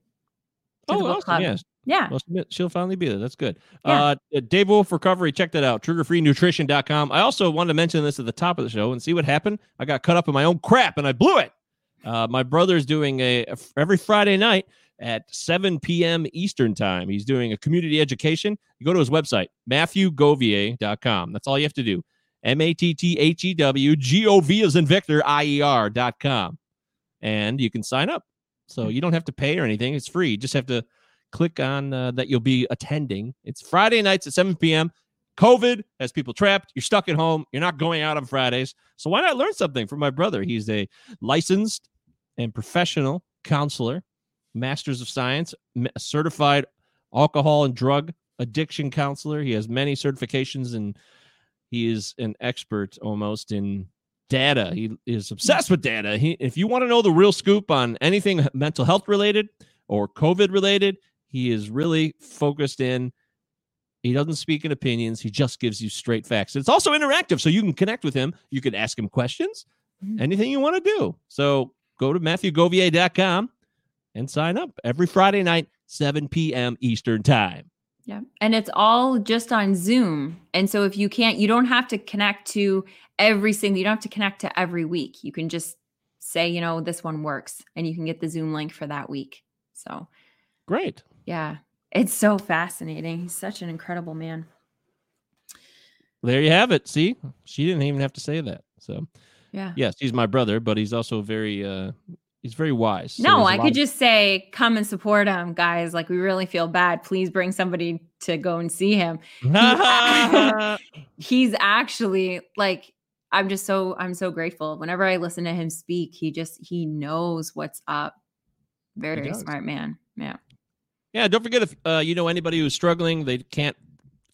Oh, awesome. Yes. Yeah. She'll finally be there. That's good. Yeah. Uh, Dave Wolf Recovery. Check that out. Triggerfreenutrition.com. I also wanted to mention this at the top of the show and see what happened. I got cut up in my own crap and I blew it. Uh, my brother's doing a, a every Friday night at 7 p.m. Eastern time. He's doing a community education. You go to his website, matthewgovier.com. That's all you have to do. M A T T H E W G O V as in Victor I E R.com and you can sign up. So hmm. you don't have to pay or anything. It's free. You just have to click on uh, that you'll be attending. It's Friday nights at 7 p.m. COVID has people trapped. You're stuck at home. You're not going out on Fridays. So why not learn something from my brother? He's a licensed and professional counselor, master's of science, certified alcohol and drug addiction counselor. He has many certifications and He is an expert almost in data. He is obsessed with data. He, if you want to know the real scoop on anything mental health related or COVID related, he is really focused in. He doesn't speak in opinions. He just gives you straight facts. It's also interactive, so you can connect with him. You can ask him questions, Mhm. anything you want to do. So go to MatthewGovier.com and sign up every Friday night, 7 p.m. Eastern Time. Yeah. And it's all just on Zoom. And so if you can't, you don't have to connect to every single, you don't have to connect to every week. You can just say, you know, this one works and you can get the Zoom link for that week. So, Great. yeah, it's so fascinating. He's such an incredible man. There you have it. See, she didn't even have to say that. So, Yeah. yes, he's my brother, but he's also very, uh, he's very wise. So No, I could of- just say, come and support him, guys. Like, we really feel bad. Please bring somebody to go and see him. [laughs] [laughs] He's actually like, I'm just so, I'm so grateful. Whenever I listen to him speak, he just, he knows what's up. Very does. smart man. Yeah. Yeah, don't forget if uh, you know anybody who's struggling, they can't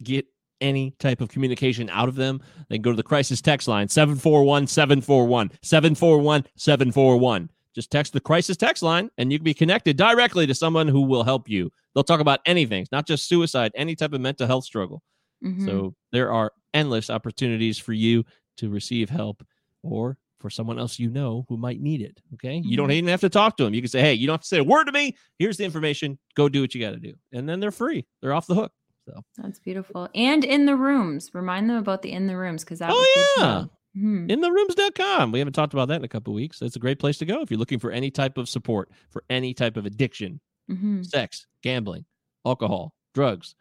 get any type of communication out of them, they can go to the crisis text line 741 741 741 741. Just text the crisis text line and you can be connected directly to someone who will help you. They'll talk about anything, not just suicide, any type of mental health struggle. Mhm. So there are endless opportunities for you to receive help or for someone else you know who might need it. Okay. You don't Mhm. even have to talk to them. You can say, hey, you don't have to say a word to me. Here's the information. Go do what you got to do. And then they're free. They're off the hook. So, That's beautiful. And in the rooms, remind them about the in the rooms because that oh, yeah. Mhm. Intherooms.com. We haven't talked about that in a couple weeks. It's a great place to go if you're looking for any type of support for any type of addiction, Mhm. sex, gambling, alcohol, drugs,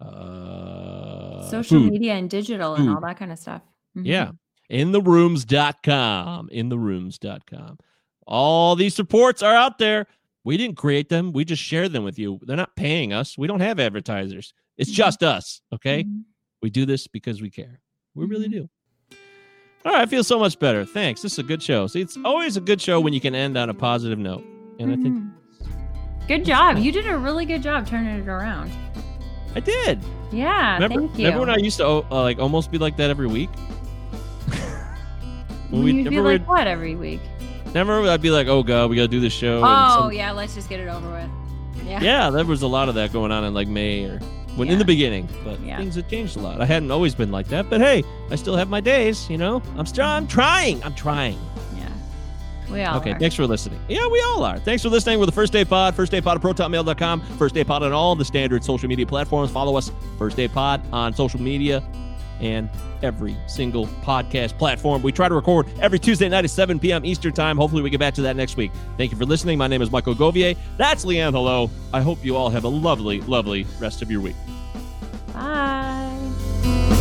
uh, Social food. media and digital and all that kind of stuff. Mhm. Yeah. intherooms.com. Intherooms.com. All these supports are out there. We didn't create them. We just share them with you. They're not paying us. We don't have advertisers. It's Mhm. just us. Okay. Mhm. We do this because we care. We really Mhm. do. All right. I feel so much better. Thanks. This is a good show. See, it's always a good show when you can end on a positive note. And I think Mhm. Good job. You did a really good job turning it around. I did. Yeah, remember, thank you. remember when I used to uh, like almost be like that every week? When we you'd be like what every week? Never, I'd be like, oh God, we got to do this show. and Oh some- yeah, let's just get it over with. Yeah. yeah, there was a lot of that going on in like May or when in the beginning, but Yeah. things have changed a lot. I hadn't always been like that, but hey, I still have my days. You know, I'm still I'm trying. I'm trying. Yeah. We all okay, are. thanks for listening. Yeah, we all are. Thanks for listening. We're the First Day Pod, First Day Pod at ProtonMail.com, First Day Pod on all the standard social media platforms. Follow us, First Day Pod, on social media and every single podcast platform. We try to record every Tuesday night at 7 p.m. Eastern Time. Hopefully, we get back to that next week. Thank you for listening. My name is Michael Govier. That's Leanne Hello. I hope you all have a lovely, lovely rest of your week. Bye.